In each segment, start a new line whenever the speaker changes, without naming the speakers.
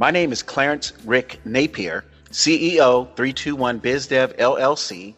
My name is Clarence Rick Napier, CEO 321 BizDev LLC.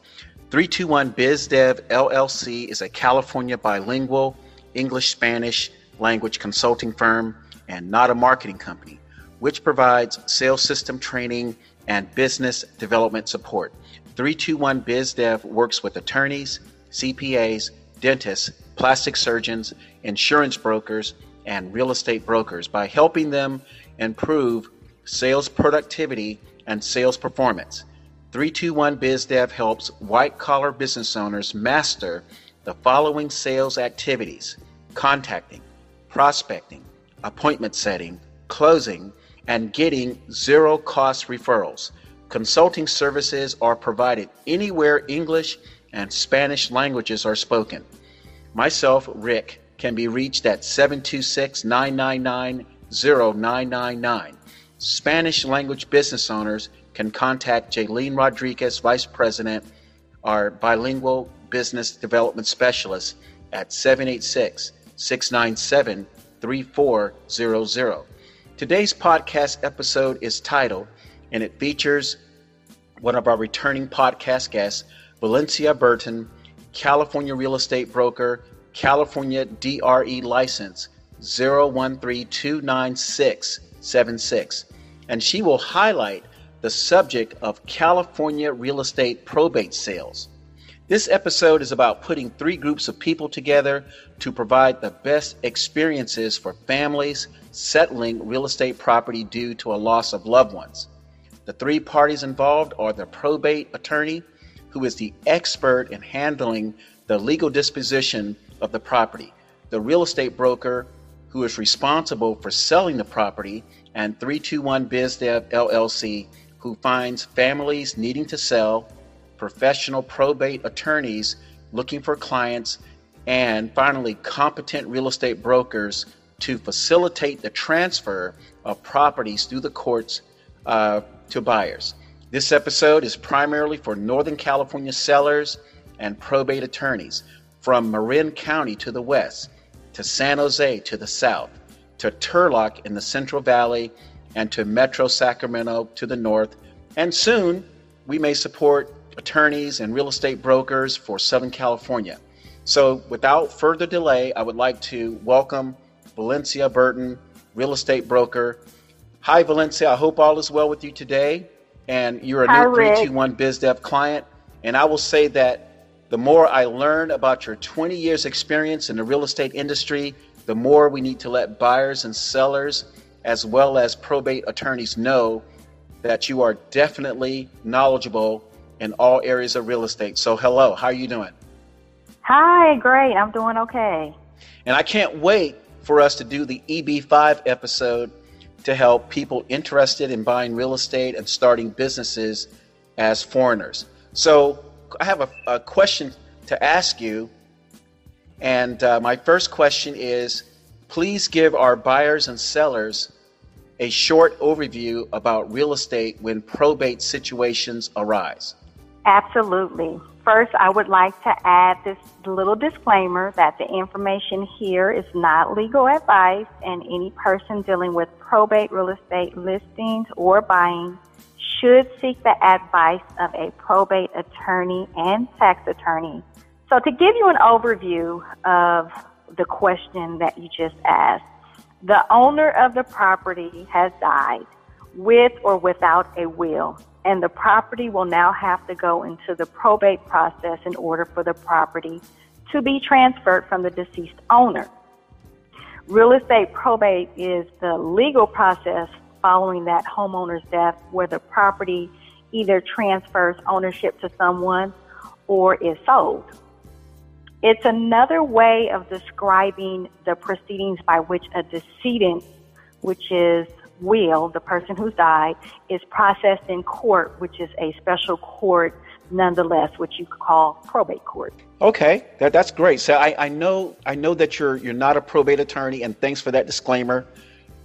321 BizDev LLC is a California bilingual English Spanish language consulting firm and not a marketing company, which provides sales system training and business development support. 321 BizDev works with attorneys, CPAs, dentists, plastic surgeons, insurance brokers, and real estate brokers by helping them improve sales productivity and sales performance. 321 BizDev helps white collar business owners master the following sales activities contacting, prospecting, appointment setting, closing, and getting zero cost referrals. Consulting services are provided anywhere English and Spanish languages are spoken. Myself, Rick, can be reached at 726 999 0999. Spanish language business owners can contact Jaylene Rodriguez, Vice President, our bilingual business development specialist at 786 697 3400. Today's podcast episode is titled, and it features one of our returning podcast guests, Valencia Burton, California real estate broker, California DRE license 013296676. And she will highlight the subject of California real estate probate sales. This episode is about putting three groups of people together to provide the best experiences for families settling real estate property due to a loss of loved ones. The three parties involved are the probate attorney, who is the expert in handling the legal disposition of the property, the real estate broker, who is responsible for selling the property, and 321 BizDev LLC, who finds families needing to sell, professional probate attorneys looking for clients, and finally, competent real estate brokers to facilitate the transfer of properties through the courts uh, to buyers. This episode is primarily for Northern California sellers and probate attorneys from Marin County to the west, to San Jose to the south, to Turlock in the Central Valley, and to Metro Sacramento to the north. And soon we may support attorneys and real estate brokers for Southern California. So, without further delay, I would like to welcome Valencia Burton, real estate broker. Hi, Valencia. I hope all is well with you today and you're a Hi, new 321 BizDev client. And I will say that the more I learn about your 20 years experience in the real estate industry, the more we need to let buyers and sellers, as well as probate attorneys, know that you are definitely knowledgeable in all areas of real estate. So, hello, how are you doing?
Hi, great. I'm doing okay.
And I can't wait for us to do the EB5 episode to help people interested in buying real estate and starting businesses as foreigners. So, I have a, a question to ask you. And uh, my first question is please give our buyers and sellers a short overview about real estate when probate situations arise.
Absolutely. First, I would like to add this little disclaimer that the information here is not legal advice, and any person dealing with probate real estate listings or buying should seek the advice of a probate attorney and tax attorney. So, to give you an overview of the question that you just asked, the owner of the property has died with or without a will and the property will now have to go into the probate process in order for the property to be transferred from the deceased owner. Real estate probate is the legal process following that homeowner's death where the property either transfers ownership to someone or is sold. It's another way of describing the proceedings by which a decedent, which is will, the person who's died, is processed in court, which is a special court nonetheless, which you call probate court.
Okay, that, that's great. So I, I know I know that you're you're not a probate attorney, and thanks for that disclaimer,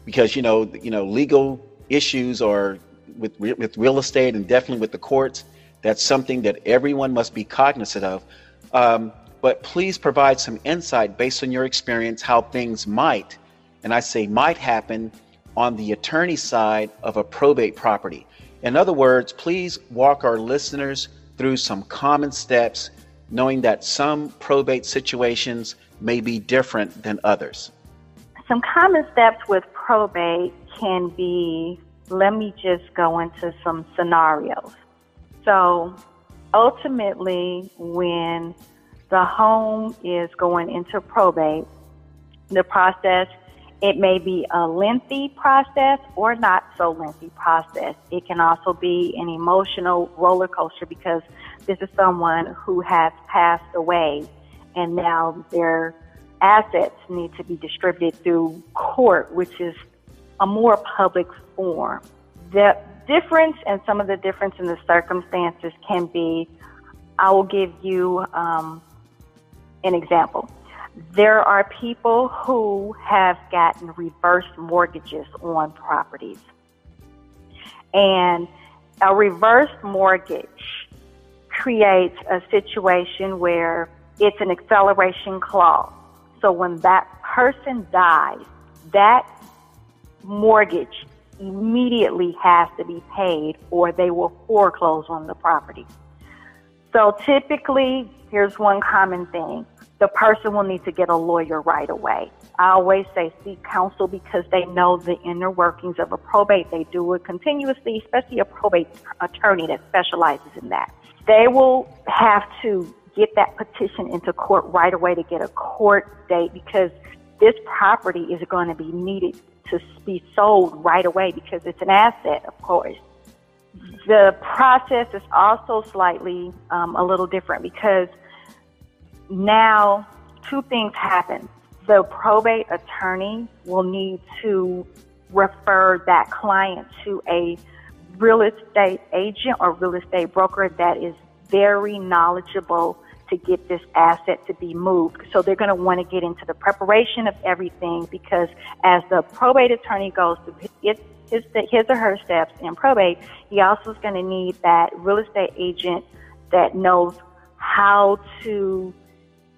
because you know you know legal issues are with with real estate and definitely with the courts. That's something that everyone must be cognizant of. Um, but please provide some insight based on your experience how things might, and I say might happen on the attorney side of a probate property. In other words, please walk our listeners through some common steps, knowing that some probate situations may be different than others.
Some common steps with probate can be let me just go into some scenarios. So, ultimately, when the home is going into probate, the process it may be a lengthy process or not so lengthy process. It can also be an emotional roller coaster because this is someone who has passed away and now their assets need to be distributed through court, which is a more public form. The difference and some of the difference in the circumstances can be, I will give you um, an example there are people who have gotten reverse mortgages on properties. And a reverse mortgage creates a situation where it's an acceleration clause. So when that person dies, that mortgage immediately has to be paid or they will foreclose on the property. So typically, here's one common thing the person will need to get a lawyer right away. I always say seek counsel because they know the inner workings of a probate. They do it continuously, especially a probate attorney that specializes in that. They will have to get that petition into court right away to get a court date because this property is going to be needed to be sold right away because it's an asset, of course. The process is also slightly um, a little different because now two things happen. The probate attorney will need to refer that client to a real estate agent or real estate broker that is very knowledgeable to get this asset to be moved. So they're going to want to get into the preparation of everything because as the probate attorney goes through his, his, his or her steps in probate, he also is going to need that real estate agent that knows how to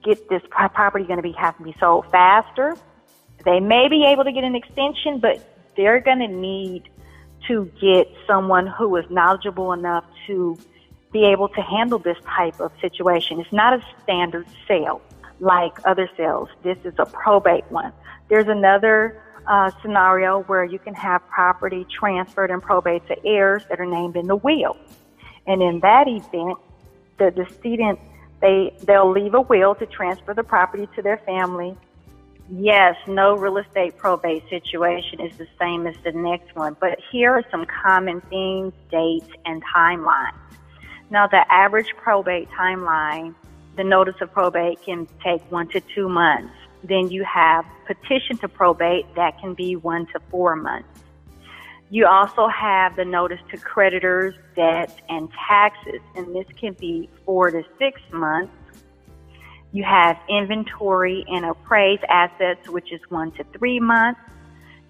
get this property going to be have to be sold faster. They may be able to get an extension, but they're going to need to get someone who is knowledgeable enough to be able to handle this type of situation. It's not a standard sale like other sales. This is a probate one. There's another uh, scenario where you can have property transferred in probate to heirs that are named in the will. And in that event, the decedent they they'll leave a will to transfer the property to their family. Yes, no real estate probate situation is the same as the next one, but here are some common themes, dates, and timelines. Now, the average probate timeline, the notice of probate can take one to two months. Then you have petition to probate that can be one to four months. You also have the notice to creditors, debts, and taxes, and this can be four to six months. You have inventory and appraised assets, which is one to three months.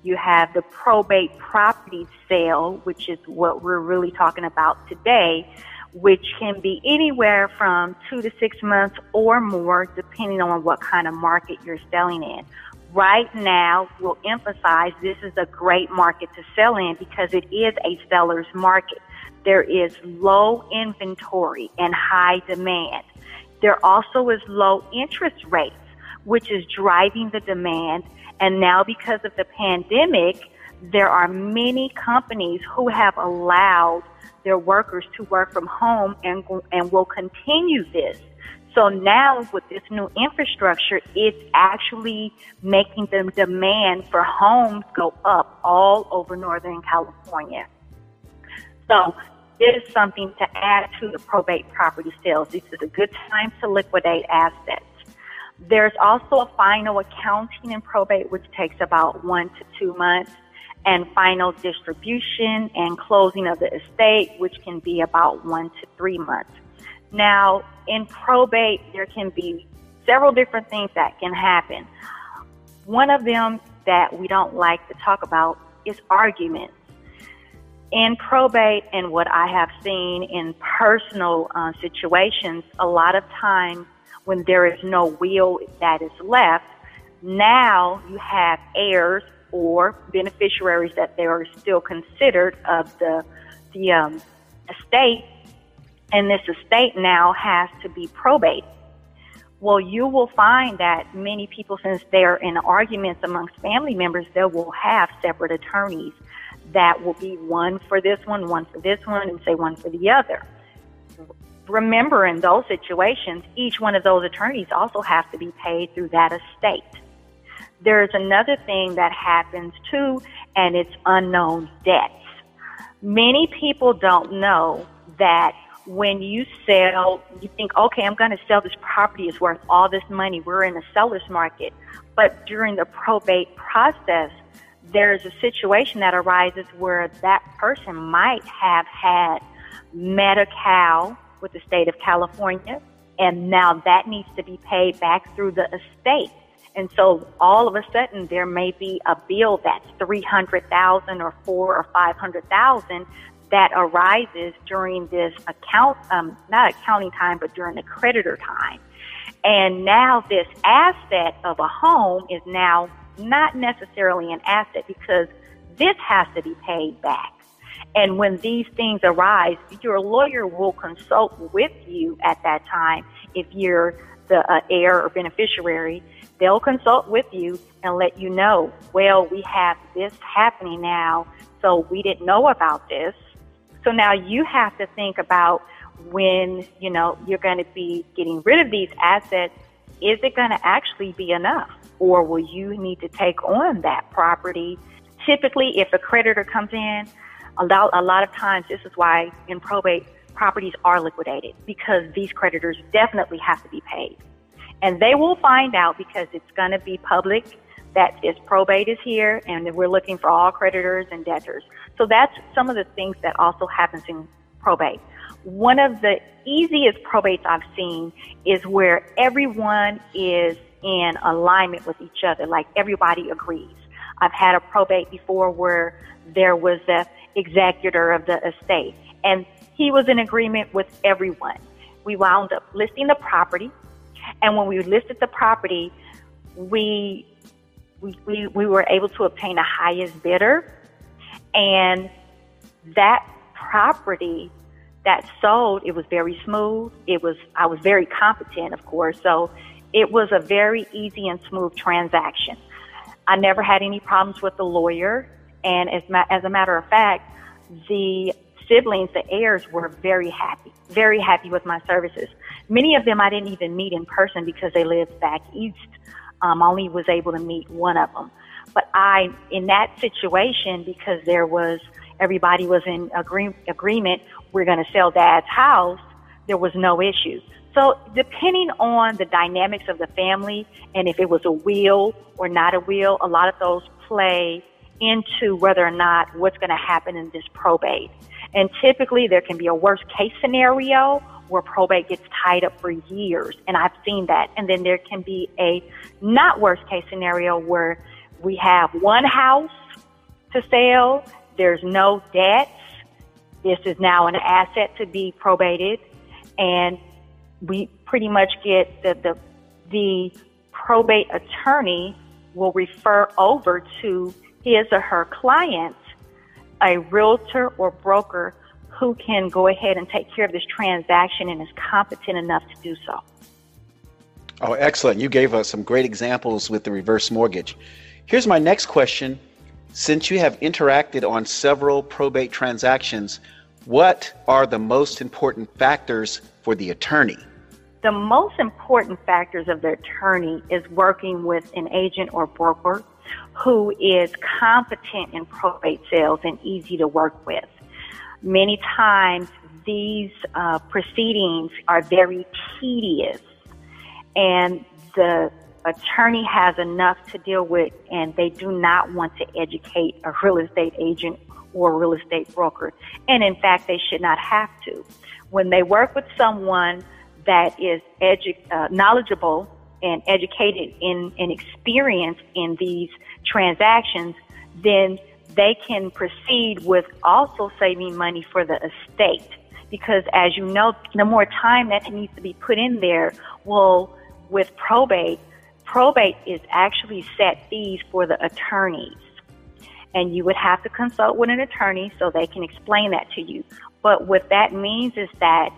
You have the probate property sale, which is what we're really talking about today, which can be anywhere from two to six months or more, depending on what kind of market you're selling in right now we'll emphasize this is a great market to sell in because it is a seller's market. There is low inventory and high demand. There also is low interest rates, which is driving the demand. And now because of the pandemic, there are many companies who have allowed their workers to work from home and, and will continue this. So now with this new infrastructure, it's actually making the demand for homes go up all over Northern California. So this is something to add to the probate property sales. This is a good time to liquidate assets. There's also a final accounting in probate, which takes about one to two months, and final distribution and closing of the estate, which can be about one to three months. Now, in probate, there can be several different things that can happen. One of them that we don't like to talk about is arguments. In probate, and what I have seen in personal uh, situations, a lot of times when there is no will that is left, now you have heirs or beneficiaries that they are still considered of the the um, estate, and this estate now has to be probated. Well, you will find that many people, since they're in arguments amongst family members, they will have separate attorneys that will be one for this one, one for this one, and say one for the other. Remember, in those situations, each one of those attorneys also has to be paid through that estate. There's another thing that happens too, and it's unknown debts. Many people don't know that when you sell, you think, okay, I'm going to sell this property, it's worth all this money. We're in a seller's market. But during the probate process, there's a situation that arises where that person might have had Medi-Cal with the state of California, and now that needs to be paid back through the estate. And so all of a sudden there may be a bill that's 300,000 or 4 or 500,000 that arises during this account, um, not accounting time, but during the creditor time. And now this asset of a home is now not necessarily an asset because this has to be paid back. And when these things arise, your lawyer will consult with you at that time if you're the uh, heir or beneficiary. They'll consult with you and let you know, well, we have this happening now, so we didn't know about this. So now you have to think about when, you know, you're going to be getting rid of these assets, is it going to actually be enough? Or will you need to take on that property? Typically, if a creditor comes in, a lot, a lot of times this is why in probate properties are liquidated because these creditors definitely have to be paid. And they will find out because it's going to be public that this probate is here and we're looking for all creditors and debtors. So that's some of the things that also happens in probate. One of the easiest probates I've seen is where everyone is in alignment with each other, like everybody agrees. I've had a probate before where there was the executor of the estate and he was in agreement with everyone. We wound up listing the property and when we listed the property, we we, we, we were able to obtain the highest bidder. And that property that sold it was very smooth. It was i was very competent of course. So it was a very easy and smooth transaction. I never had any problems with the lawyer. And as, ma- as a matter of fact the siblings the heirs were very happy very happy with my services many of them i didn't even meet in person because they lived back east um, only was able to meet one of them but I, in that situation, because there was, everybody was in agree, agreement, we're going to sell dad's house, there was no issue. So depending on the dynamics of the family and if it was a will or not a will, a lot of those play into whether or not what's going to happen in this probate. And typically there can be a worst case scenario where probate gets tied up for years. And I've seen that. And then there can be a not worst case scenario where we have one house to sell. There's no debts. This is now an asset to be probated, and we pretty much get the the, the probate attorney will refer over to his or her client a realtor or broker who can go ahead and take care of this transaction and is competent enough to do so.
Oh, excellent. You gave us some great examples with the reverse mortgage. Here's my next question. Since you have interacted on several probate transactions, what are the most important factors for the attorney?
The most important factors of the attorney is working with an agent or broker who is competent in probate sales and easy to work with. Many times these uh, proceedings are very tedious and the attorney has enough to deal with and they do not want to educate a real estate agent or real estate broker. And in fact, they should not have to. When they work with someone that is edu- uh, knowledgeable and educated in and experienced in these transactions, then they can proceed with also saving money for the estate. Because as you know, the more time that needs to be put in there will, with probate, probate is actually set fees for the attorneys. and you would have to consult with an attorney so they can explain that to you. But what that means is that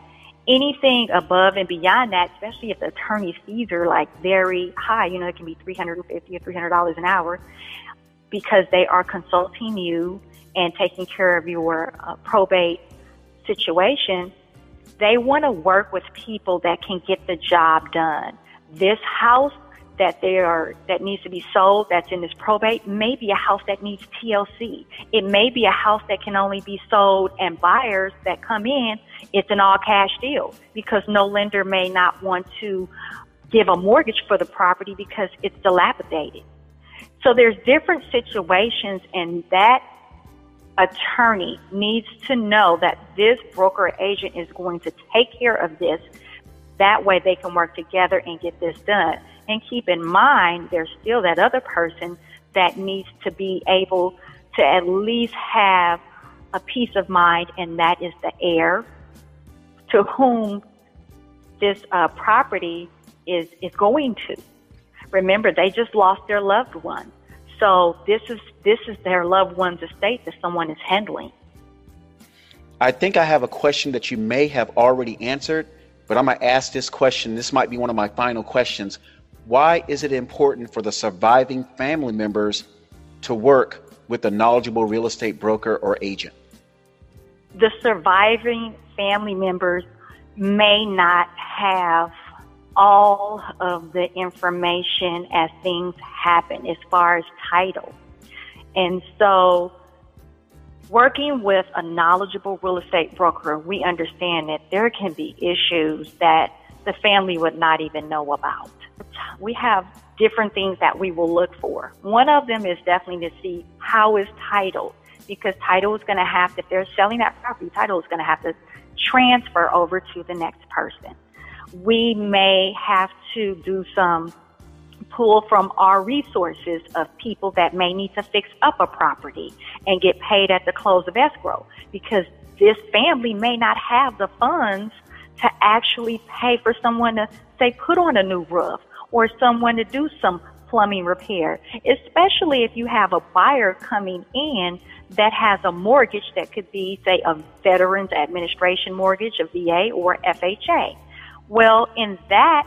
anything above and beyond that, especially if the attorney's fees are like very high, you know, it can be 350 or $300 an hour because they are consulting you and taking care of your uh, probate situation. They want to work with people that can get the job done. This house that they are that needs to be sold that's in this probate may be a house that needs TLC. It may be a house that can only be sold and buyers that come in, it's an all cash deal because no lender may not want to give a mortgage for the property because it's dilapidated. So there's different situations and that attorney needs to know that this broker agent is going to take care of this. That way they can work together and get this done. And keep in mind, there's still that other person that needs to be able to at least have a peace of mind, and that is the heir to whom this uh, property is, is going to. Remember, they just lost their loved one. So this is this is their loved one's estate that someone is handling.
I think I have a question that you may have already answered, but I'm going to ask this question. This might be one of my final questions. Why is it important for the surviving family members to work with a knowledgeable real estate broker or agent?
The surviving family members may not have all of the information as things happen as far as title. And so working with a knowledgeable real estate broker, we understand that there can be issues that the family would not even know about we have different things that we will look for. One of them is definitely to see how is title, because title is going to have, to if they're selling that property, title is going to have to transfer over to the next person. We may have to do some pull from our resources of people that may need to fix up a property and get paid at the close of escrow because this family may not have the funds to actually pay for someone to say put on a new roof or someone to do some plumbing repair, especially if you have a buyer coming in that has a mortgage that could be, say, a Veterans Administration mortgage, a VA, or FHA. Well, in that,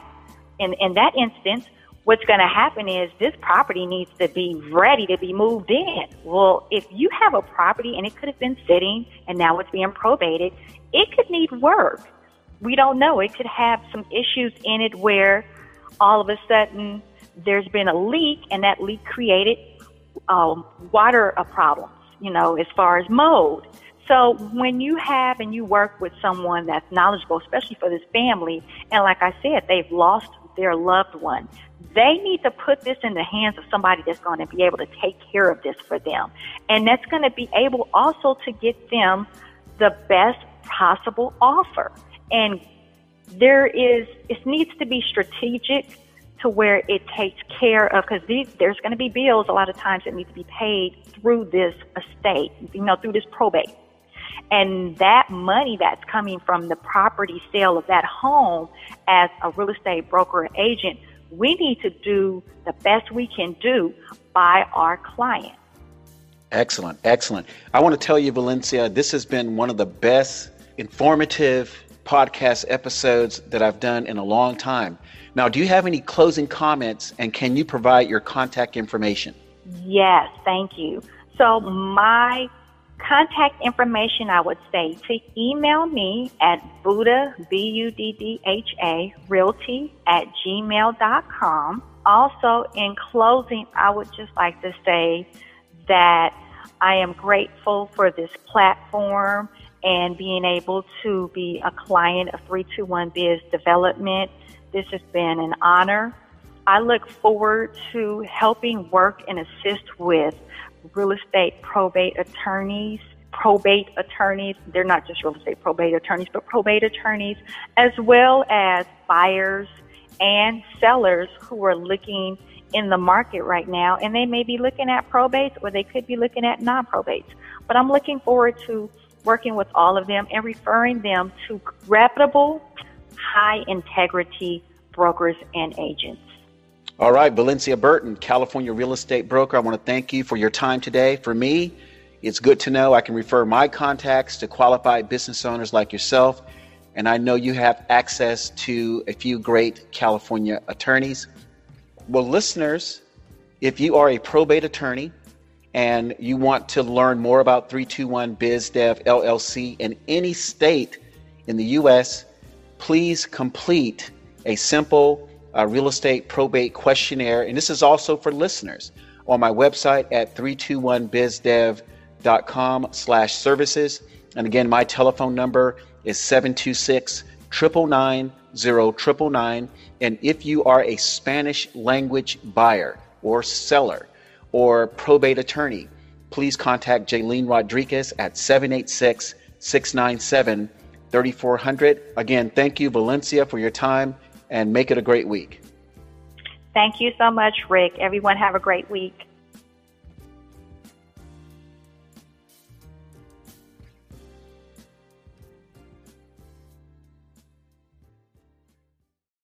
in, in that instance, what's going to happen is this property needs to be ready to be moved in. Well, if you have a property and it could have been sitting and now it's being probated, it could need work. We don't know. It could have some issues in it where all of a sudden there's been a leak and that leak created um, water problems, you know, as far as mold. So when you have and you work with someone that's knowledgeable, especially for this family, and like I said, they've lost their loved one, they need to put this in the hands of somebody that's going to be able to take care of this for them. And that's going to be able also to get them the best possible offer. And there is it needs to be strategic to where it takes care of because there's going to be bills a lot of times that need to be paid through this estate, you know, through this probate. And that money that's coming from the property sale of that home as a real estate broker or agent, we need to do the best we can do by our client.
Excellent, excellent. I want to tell you, Valencia, this has been one of the best informative podcast episodes that I've done in a long time. Now, do you have any closing comments and can you provide your contact information?
Yes, thank you. So, my contact information, I would say to email me at Buddha, B U D D H A, realty at gmail.com. Also, in closing, I would just like to say that I am grateful for this platform and being able to be a client of 321 Biz Development. This has been an honor. I look forward to helping work and assist with real estate probate attorneys, probate attorneys. They're not just real estate probate attorneys, but probate attorneys, as well as buyers and sellers who are looking in the market right now. And they may be looking at probates or they could be looking at non probates. But I'm looking forward to working with all of them and referring them to reputable, high integrity brokers and agents.
All right, Valencia Burton, California real estate broker. I want to thank you for your time today. For me, it's good to know I can refer my contacts to qualified business owners like yourself. And I know you have access to a few great California attorneys. Well, listeners, if you are a probate attorney and you want to learn more about 321 BizDev LLC in any state in the U.S., please complete a simple uh, real estate probate questionnaire. And this is also for listeners on my website at 321bizdev.com slash services. And again, my telephone number is 726 999 And if you are a Spanish language buyer or seller or probate attorney, please contact Jaylene Rodriguez at 786 697 3400. Again, thank you, Valencia, for your time and make it a great week.
Thank you so much, Rick. Everyone have a great week.